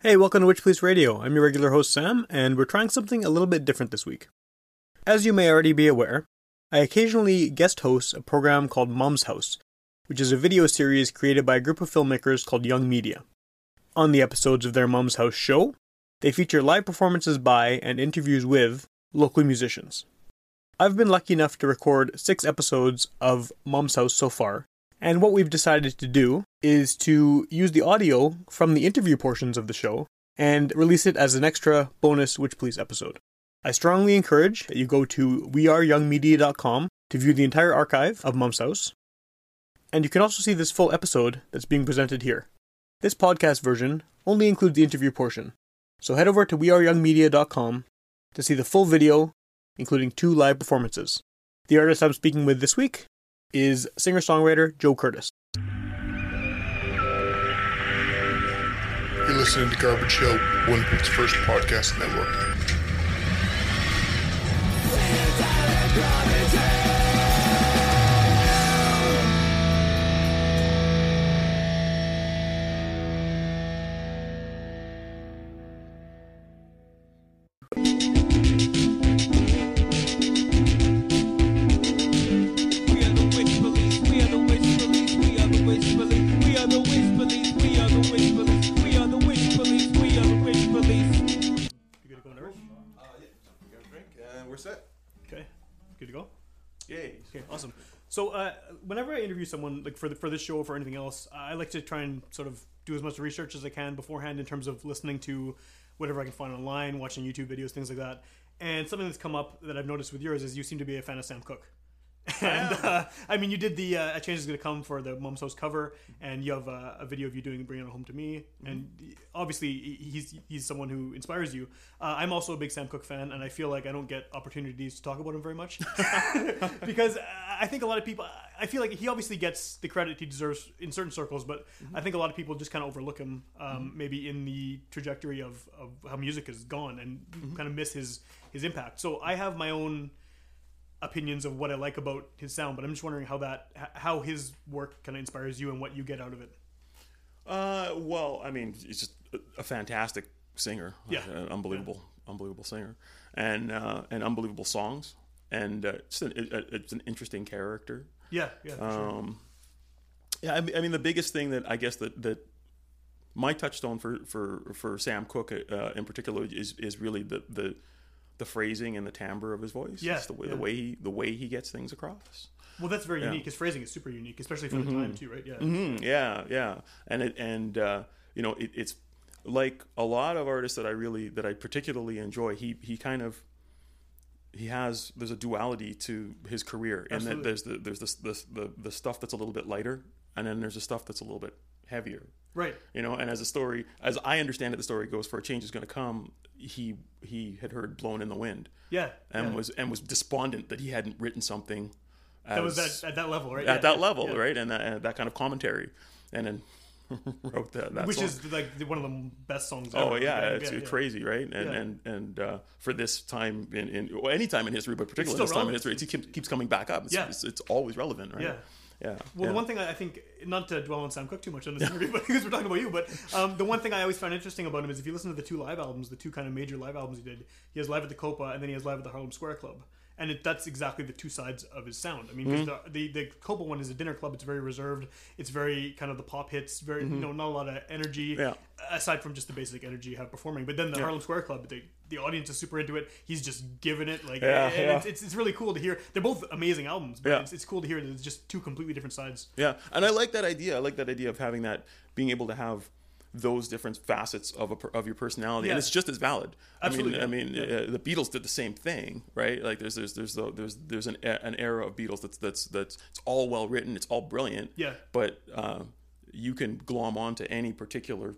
Hey, welcome to Witch Police Radio. I'm your regular host Sam, and we're trying something a little bit different this week. As you may already be aware, I occasionally guest host a program called Mom's House, which is a video series created by a group of filmmakers called Young Media. On the episodes of their Mom's House show, they feature live performances by and interviews with local musicians. I've been lucky enough to record six episodes of Mom's House so far, and what we've decided to do is to use the audio from the interview portions of the show and release it as an extra bonus Witch Please episode. I strongly encourage that you go to weareyoungmedia.com to view the entire archive of Mom's House. And you can also see this full episode that's being presented here. This podcast version only includes the interview portion. So head over to weareyoungmedia.com to see the full video, including two live performances. The artist I'm speaking with this week is singer songwriter Joe Curtis. You're listening to Garbage Hill, Winnipeg's first podcast network. Yay. Okay, awesome. So, uh, whenever I interview someone, like for the, for this show or for anything else, I like to try and sort of do as much research as I can beforehand in terms of listening to whatever I can find online, watching YouTube videos, things like that. And something that's come up that I've noticed with yours is you seem to be a fan of Sam Cooke. And uh, I mean, you did the uh, "A Change Is Gonna Come" for the Mom's House cover, and you have uh, a video of you doing "Bring It Home to Me," and obviously he's he's someone who inspires you. Uh, I'm also a big Sam Cooke fan, and I feel like I don't get opportunities to talk about him very much because I think a lot of people. I feel like he obviously gets the credit he deserves in certain circles, but I think a lot of people just kind of overlook him, um, maybe in the trajectory of, of how music has gone, and kind of miss his his impact. So I have my own opinions of what I like about his sound, but I'm just wondering how that how his work kind of inspires you and what you get out of it. Uh, well, I mean, he's just a, fantastic singer. Yeah. An unbelievable, unbelievable singer, and uh, and unbelievable songs, and uh, it's an, it, it's an interesting character. Yeah, yeah, for sure. Um, yeah, I mean, I mean, the biggest thing that I guess that that my touchstone for for for Sam Cooke uh, in particular is is really the the the phrasing and the timbre of his voice. Yeah, the way yeah. the way he the way he gets things across. Well, that's very unique. His phrasing is super unique, especially for the time too, right? Yeah, Mm, yeah, yeah, and it and uh, you know it, it's like a lot of artists that I really that I particularly enjoy. He he kind of he has there's a duality to his career, and that there's the there's this, this the the stuff that's a little bit lighter, and then there's the stuff that's a little bit heavier. Right. You know, and as a story, as I understand it, the story goes for a change is going to come. He he had heard "Blowin' in the Wind" Yeah, and yeah. was and was despondent that he hadn't written something. that was as- that at that level, right? at Yeah, that level, yeah. right? And that, and that kind of commentary, and then wrote that. that Which song. is like one of the best songs. oh ever. yeah, it's yeah. crazy, right? And Yeah. and and uh, for this time in, in well, any time in history, but particularly this time in history, it keeps, keeps coming back up. It's, Yeah. it's, it's always relevant, right? Yeah. Yeah. Well, yeah. the one thing I think, not to dwell on Sam Cooke too much on this interview, but because we're talking about you, but um, the one thing I always found interesting about him is if you listen to the two live albums, the two kind of major live albums he did, he has live at the Copa and then he has live at the Harlem Square Club. And it, that's exactly the two sides of his sound. I mean, Mm-hmm. the, the the Copa one is a dinner club. It's very reserved. It's very kind of the pop hits. Very you know not a lot of energy. Mm-hmm. Yeah. Aside from just the basic energy you have performing, but then the Harlem Square Club, the the audience is super into it. He's just giving it like, Yeah, and yeah. It's, it's it's really cool to hear. They're both amazing albums, but Yeah. it's, it's cool to hear that it's just two completely different sides. Yeah, and I like that idea. I like that idea of having that, being able to have those different facets of a, of your personality, Yeah. and it's just as valid. Absolutely, I mean, yeah. I mean, uh, the Beatles did the same thing, right? Like there's there's there's the, there's there's an an era of Beatles that's that's that's it's all well written, it's all brilliant. Yeah. but uh, you can glom onto any particular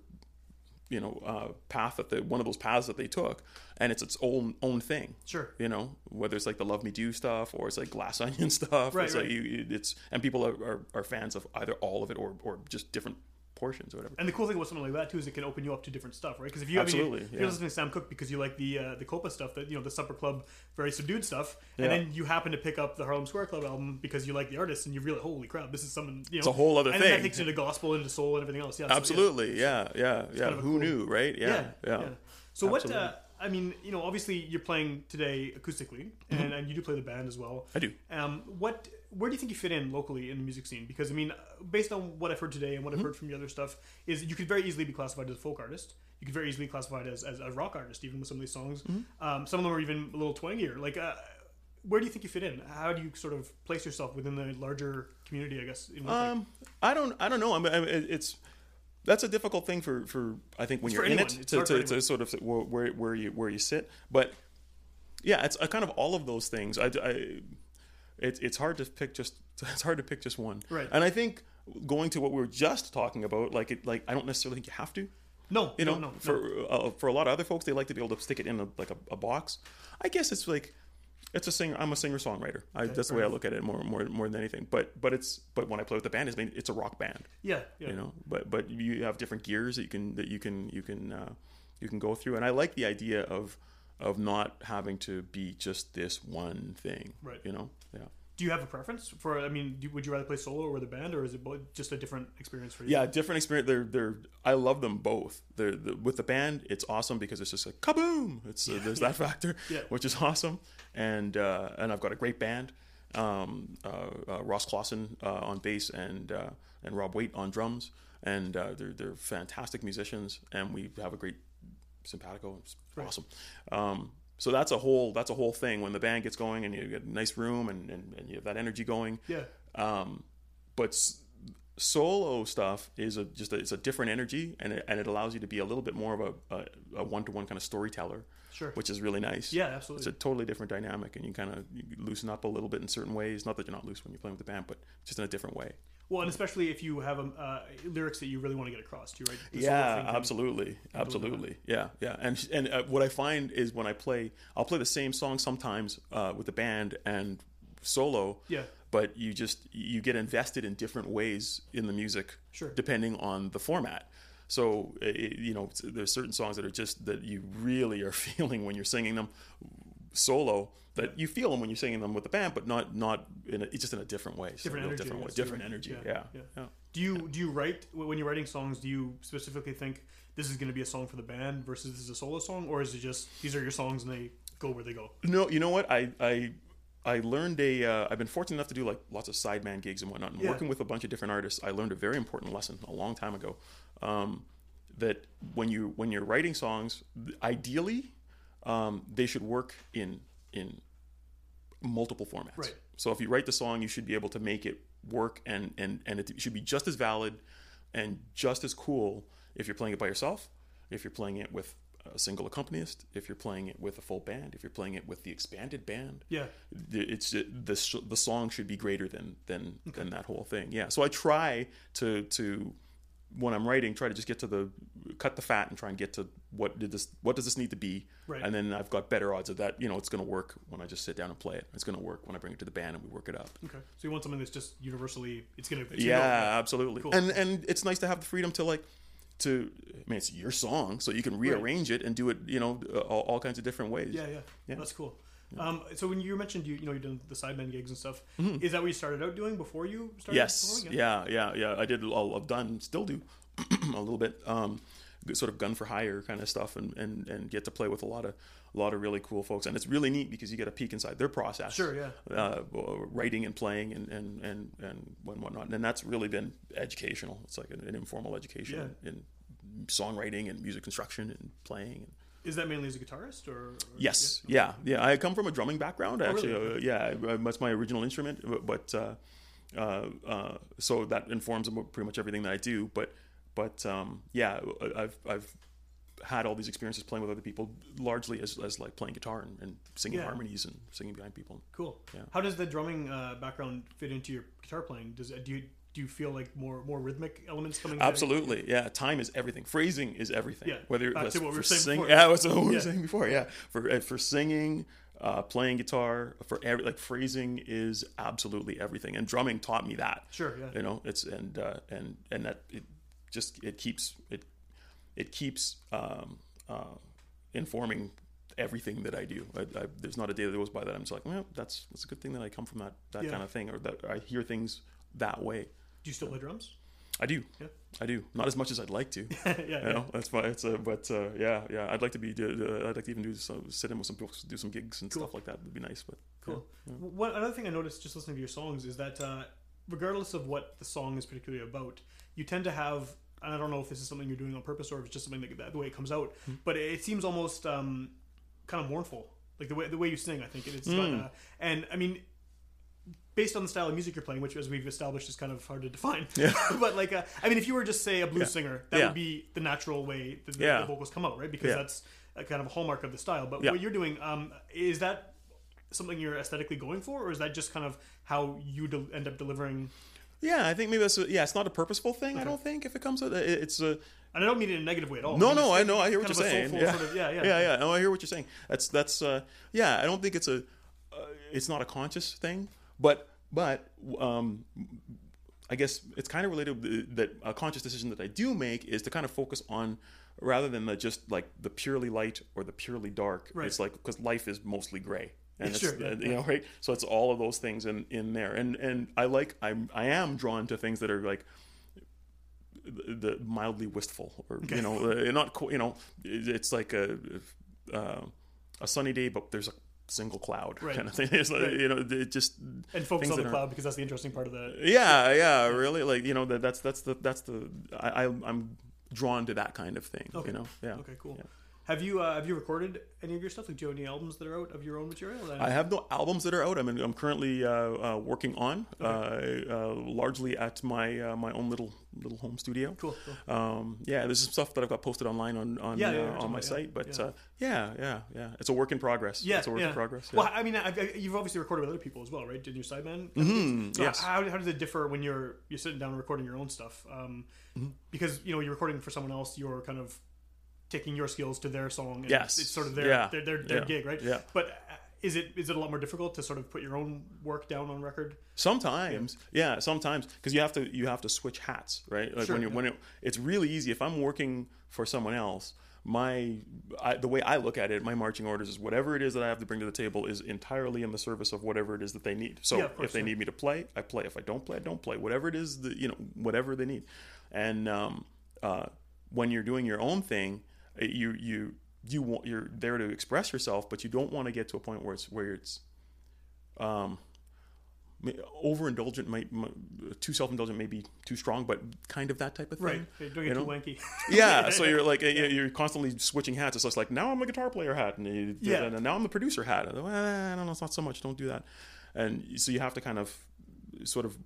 you know uh, path that they, one of those paths that they took, and it's its own own thing. Sure. You know, whether it's like the Love Me Do stuff or it's like Glass Onion stuff. Right, It's right. like you- it's and people are, are, are fans of either all of it or or just different portions or whatever. And the cool thing about something like that too is it can open you up to different stuff, right? Because if you I mean, Absolutely, if yeah. you're listening to Sam Cooke because you like the uh, the Copa stuff, that you know the Supper Club, very subdued stuff, Yeah. and then you happen to pick up the Harlem Square Club album because you like the artist, and you realize, holy crap, this is something. You know, It's a whole other thing. and that thing. takes you to gospel, into soul, and everything else. Yeah, so, yeah. Absolutely, yeah, yeah, yeah. kind of Who cool- knew, right? Yeah, yeah. So what? Absolutely. Uh, I mean, you know, obviously you're playing today acoustically, and, and you do play the band as well. Mm-hmm. I do. Um, what? Where do you think you fit in locally in the music scene? Because I mean, based on what I've heard today and what Mm-hmm. I've heard from your other stuff, is you could very easily be classified as a folk artist. You could very easily be classified as, as a rock artist, even with some of these songs. Mm-hmm. Um, some of them are even a little twangier. Like, uh, where do you think you fit in? How do you sort of place yourself within the larger community? I guess. In Um, I don't, I don't know. I mean, it's that's a difficult thing for, for I think when It's you're in it to, to, to sort of where, where you where you sit. But yeah, it's a kind of all of those things. I, I it's it's hard to pick just it's hard to pick just one. Right. And I think going to what we were just talking about, like it, like I don't necessarily think you have to. no, You know, no, no, for no. Uh, for a lot of other folks, they like to be able to stick it in a, like a, a box. I guess it's like it's a singer. I'm a singer songwriter. I, that's the way I look at it more more more than anything. But but it's but when I play with the band, it's it's a rock band. yeah, yeah. You know, but but you have different gears that you can that you can you can uh, you can go through, and I like the idea of of not having to be just this one thing. Right. You know. Yeah. Do you have a preference for? I mean, would you rather play solo or with a band, or is it just a different experience for you? Yeah, different experience. They're they're. I love them both. They're the, with the band. It's awesome because it's just like kaboom. It's uh, there's that factor, Yeah. which is awesome. And uh, and I've got a great band. Um, uh, uh, Ross Clausen uh, on bass and uh, and Rob Waite on drums, and uh, they're they're fantastic musicians, and we have a great simpatico. It's awesome. Um, so that's a whole that's a whole thing when the band gets going and you get a nice room and, and, and you have that energy going Yeah. um, but solo stuff is a just a, it's a different energy and it, and it allows you to be a little bit more of a, a, one-to-one kind of storyteller Sure. which is really nice. Yeah, absolutely. it's a totally different dynamic and you kind of loosen up a little bit in certain ways. Not that you're not loose when you're playing with the band but just in a different way. Well, and especially if you have um, uh, lyrics that you really want to get across to, right? The yeah thing absolutely. absolutely. yeah yeah. And and uh, what i find is when i play i'll play the same song sometimes uh, with the band and solo Yeah. but you just you get invested in different ways in the music Sure. depending on the format so uh, you know there's certain songs that are just that you really are feeling when you're singing them solo that you feel them when you're singing them with the band but not not in a, it's just in a different way So Different energy, different way different too. energy Yeah, yeah yeah. yeah. Do you do you write when you're writing songs? Do you specifically think this is going to be a song for the band versus this is a solo song, or is it just these are your songs and they go where they go? No, you know what? I I I learned a. Uh, I've been fortunate enough to do like lots of sideman gigs and whatnot, and Yeah. working with a bunch of different artists. I learned a very important lesson a long time ago. Um, that when you when you're writing songs, ideally, um, they should work in in multiple formats. Right. So if you write the song, you should be able to make it work, and and and it should be just as valid and just as cool if you're playing it by yourself, if you're playing it with a single accompanist, if you're playing it with a full band, if you're playing it with the expanded band. Yeah. The- It's the the song should be greater than than than that whole thing. Yeah. So I try to to when I'm writing, try to just get to the cut the fat and try and get to what did this what does this need to be, Right. and then I've got better odds of that. You know, it's going to work when I just sit down and play it. It's going to work when I bring it to the band and we work it up. Okay. So you want something that's just universally it's going to Yeah, absolutely. Cool. And and it's nice to have the freedom to like to I mean it's your song, so you can rearrange it and do it, you know, uh, all, all kinds of different ways. Yeah, yeah, Yeah. That's cool. Um, so when you mentioned you you know you've done the sideman gigs and stuff, Mm-hmm. is that what you started out doing before you started? Yes. performing? Yeah, yeah, yeah. I did. I'll- I've done, still do, a little bit. Um, sort of gun for hire kind of stuff, and, and and get to play with a lot of a lot of really cool folks, and it's really neat because you get a peek inside their process. Sure, yeah. Uh, writing and playing and and and and whatnot, and that's really been educational. It's like an, an informal education in songwriting and music construction and playing. And, Is that mainly as a guitarist or? or- Yes, yeah, yeah. I come from a drumming background. Actually, Oh, really? uh, yeah, that's my original instrument. but- But uh, uh, uh, so that informs pretty much everything that I do. But but um, yeah, I've I've had all these experiences playing with other people, largely as, as like playing guitar and, and singing Yeah. harmonies and singing behind people. Cool. Yeah. How does the drumming uh, background fit into your guitar playing? Does do you do you feel like more more rhythmic elements coming? in? Absolutely, yeah. Time is everything. Phrasing is everything. Yeah, Whether back to what we were saying sing- before. yeah, that's what we were Yeah. saying before. Yeah, for uh, for singing, uh, playing guitar, for every like phrasing is absolutely everything. And drumming taught me that. Sure, yeah. You know, it's and uh, and and that it, just it keeps it it keeps um, uh, informing everything that I do. I, I, there's not a day that goes by that I'm just like, well, that's that's a good thing that I come from that that Yeah. kind of thing, or that I hear things that way. Do you still play drums? I do. Yeah. I do. Not as much as I'd like to. yeah, You yeah. know, that's why it's a, but uh, yeah, yeah. I'd like to be. Uh, I'd like to even do some, sit in with some people, do some gigs and Cool. stuff like that. Would be nice. But Cool. yeah, yeah. One another thing I noticed just listening to your songs is that uh, regardless of what the song is particularly about, you tend to have. And I don't know if this is something you're doing on purpose or if it's just something that, the way it comes out, Hmm. but it seems almost um, kind of mournful, like the way the way you sing. I think it's got, Hmm. uh, and I mean, based on the style of music you're playing, which as we've established is kind of hard to define. Yeah. but like, uh, I mean, if you were just say a blues Yeah. singer, that Yeah. would be the natural way that the, Yeah. the vocals come out, right? Because that's a kind of a hallmark of the style. But what you're doing, um, is that something you're aesthetically going for, or is that just kind of how you del end up delivering? Yeah, I think maybe that's. A, yeah, it's not a purposeful thing. I don't think if it comes out, it- it's a. And I don't mean it in a negative way at all. No, mean, no, I know. I hear what you're saying. Yeah. sort of- yeah, yeah. yeah, yeah. No, I hear what you're saying. That's that's. Uh, yeah, I don't think it's a. Uh, it's not a conscious thing, but but um, I guess it's kind of related that a conscious decision that I do make is to kind of focus on rather than the just like the purely light or the purely dark. Right. It's like because life is mostly gray. And sure, yeah, you know, right? So it's all of those things in, in there, and and I like I'm I am drawn to things that are like the, the mildly wistful or you know uh, not you know it's like a uh, a sunny day but there's a single cloud Right. kind of thing it's like, Right. you know it just And focus on the cloud because that's the interesting part of the. yeah yeah really like you know that that's that's the that's the I, I I'm drawn to that kind of thing Okay. you know yeah Okay, cool. Yeah. Have you uh, have you recorded any of your stuff? Like, do you have any albums that are out of your own material? I have no albums that are out. I mean, I'm currently uh, uh, working on, uh, uh, largely at my uh, my own little little home studio. Cool, cool. Um, yeah, there's some stuff that I've got posted online on on, Yeah, yeah, on my site, but yeah. Uh, yeah, yeah, yeah, it's a work in progress. Yeah, it's a work in progress. Well. I mean, I've, I- you've obviously recorded with other people as well, right? Did your sideman. Mhm, So yes. how, how does it differ when you're you're sitting down and recording your own stuff? Um, Mm-hmm. Because you know you're recording for someone else, you're kind of taking your skills to their song. And Yes. it's sort of their Yeah. their, their, their Yeah. gig, right? Yeah. But uh, is it is it a lot more difficult to sort of put your own work down on record? Sometimes, yeah, sometimes because you have to you have to switch hats, right? Like Sure, when you yeah. when it, it's really easy. If I'm working for someone else, my I, the way I look at it, my marching orders is whatever it is that I have to bring to the table is entirely in the service of whatever it is that they need. So Yeah, course, if they yeah. need me to play, I play. If I don't play, I don't play. Whatever it is that you know, whatever they need. And um, uh, when you're doing your own thing, you you you want you're there to express yourself, but you don't want to get to a point where it's where it's um, overindulgent might, might too self-indulgent may be too strong but kind of that type of thing Right. You're doing you it too know? wanky. yeah so you're like you- you're constantly switching hats it's just like now i'm a guitar player hat and, Yeah. and now i'm the producer hat and, well, i don't know it's not so much don't do that and so you have to kind of sort of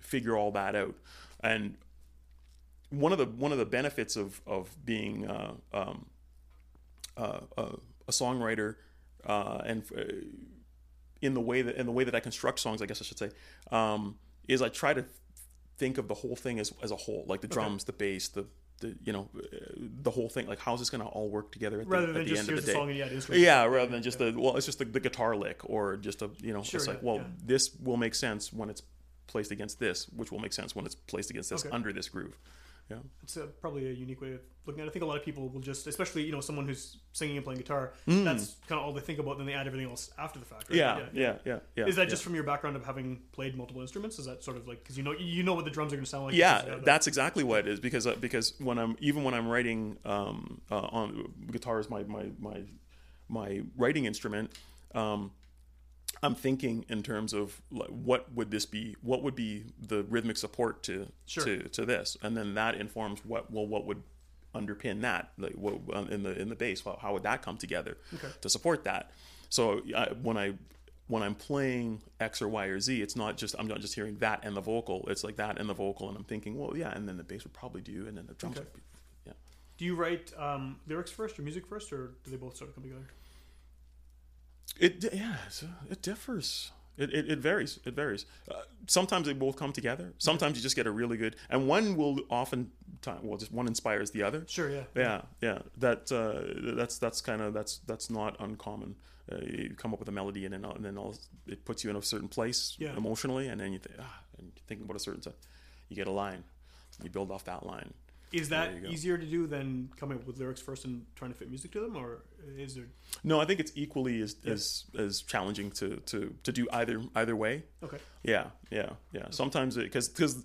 figure all that out and one of the one of the benefits of of being uh, um, uh, uh, a songwriter uh, and uh, in the way that in the way that I construct songs, I guess I should say, um, is I try to think of the whole thing as as a whole, like the drums, the bass, the the you know the whole thing. Like how's this going to all work together at the, Rather at the just end of the the day? song and you add. Yeah, rather than just the well, it's just the, the guitar lick or just a you know, Sure, it's like well, yeah. this will make sense when it's placed against this, which will make sense when it's placed against this Okay. under this groove. Yeah. it's a, probably a unique way of looking at it. I think a lot of people will just, especially you know, someone who's singing and playing guitar. That's kind of all they think about. Then they add everything else after the fact. Right? Mm. Yeah, yeah, yeah, yeah. Is that yeah. just from your background of having played multiple instruments? Is that sort of like because you know you know what the drums are going to sound like? yeah that- that's exactly what it is because uh, because when i'm even when i'm writing um uh, on guitar is my my my my writing instrument um i'm thinking in terms of like, what would this be what would be the rhythmic support to Sure. to to this and then that informs what well what would underpin that like what uh, in the in the bass how, how would that come together to support that so I, when i when i'm playing x or y or z it's not just i'm not just hearing that and the vocal it's like that and the vocal and i'm thinking well yeah and then the bass would probably do and then the drums Okay. would be yeah Do you write um, lyrics first or music first, or do they both sort of come together? It yeah, it differs. It, it, it varies. It varies. Uh, sometimes they both come together. Sometimes you just get a really good, and one will often time well, just one inspires the other. Sure, yeah. Yeah, yeah. That uh, that's that's kind of that's that's not uncommon. Uh, you come up with a melody, and then and then all, it puts you in a certain place Yeah. emotionally, and then you think ah, and you're thinking about a certain stuff. You get a line, you build off that line. Is that easier to do than coming up with lyrics first and trying to fit music to them, or is there? No, I think it's equally as as, as challenging to, to to do either either way. Okay. Yeah, yeah, yeah. Sometimes because because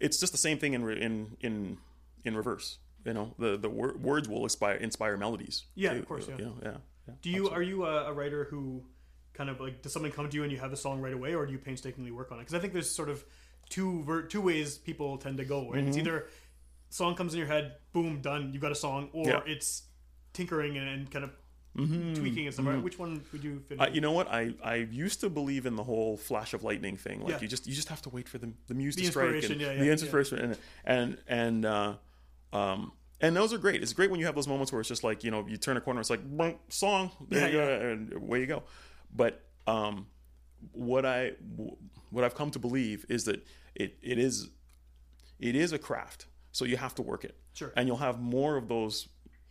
it's just the same thing in in in in reverse. You know, the the wor- words will inspire inspire melodies. Yeah, too, of course, yeah. You know, yeah, yeah. Do you are you a, a writer who kind of like does something come to you and you have a song right away, or do you painstakingly work on it? Because I think there's sort of two ver- two ways people tend to go. Right? It's Mm-hmm. either song comes in your head, boom, done, you've got a song, or Yeah. it's tinkering and, and kind of tweaking and stuff. Right? Which one would you fit? Uh, in? you know what? I, I used to believe in the whole flash of lightning thing. Like Yeah. you just you just have to wait for the the muse The to strike and inspiration, yeah, the inspiration and and and uh, um and those are great. It's great when you have those moments where it's just like you know you turn a corner, it's like "Boom, song, there you go, and away you go. But um, what I what I've come to believe is that it it is it is a craft, so you have to work it. Sure. And you'll have more of those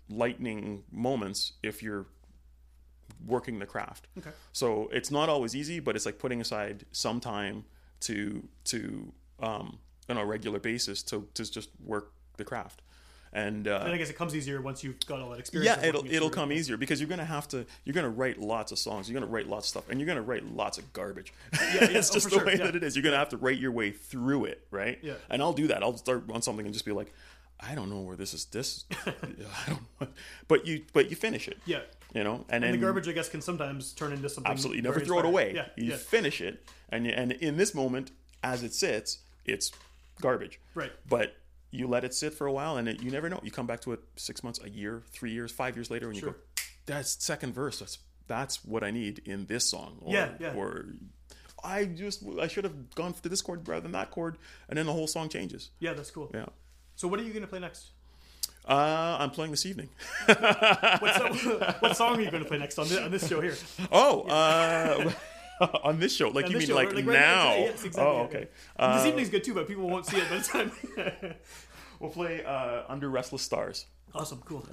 lightning moments if you're working the craft. Okay. So it's not always easy, but it's like putting aside some time to to um, on a regular basis to to just work the craft. And uh, and I guess it comes easier once you've got all that experience. yeah, it'll it it'll come easier because you're gonna have to you're gonna write lots of songs, you're gonna write lots of stuff, and you're gonna write lots of garbage. yeah, it's oh, just the sure, way yeah. that it is. You're gonna have to write your way through it, right? Yeah. And I'll do that. I'll start on something and just be like, I don't know where this is. This, I don't. know. But you but you finish it. Yeah. You know, and, And then the garbage, I guess, can sometimes turn into something. absolutely you never throw it away. Yeah, you yeah. finish it, and you, and in this moment, as it sits, it's garbage. Right. But you let it sit for a while, and it, you never know. You come back to it six months, a year, three years, five years later, and you go, "That's second verse. That's that's what I need in this song." Or, Yeah, yeah. Or I just I should have gone for this chord rather than that chord, and then the whole song changes. Yeah, that's cool. Yeah. So, what are you going to play next? Uh, I'm playing this evening. What, so, what song are you going to play next on this, on this show here? Oh, uh, on this show. Like on you mean show, like, like right now? Yes, exactly. Oh, okay. Uh, this evening's good too, but people won't see it by the time. we'll play uh, Under Restless Stars. Awesome. Cool.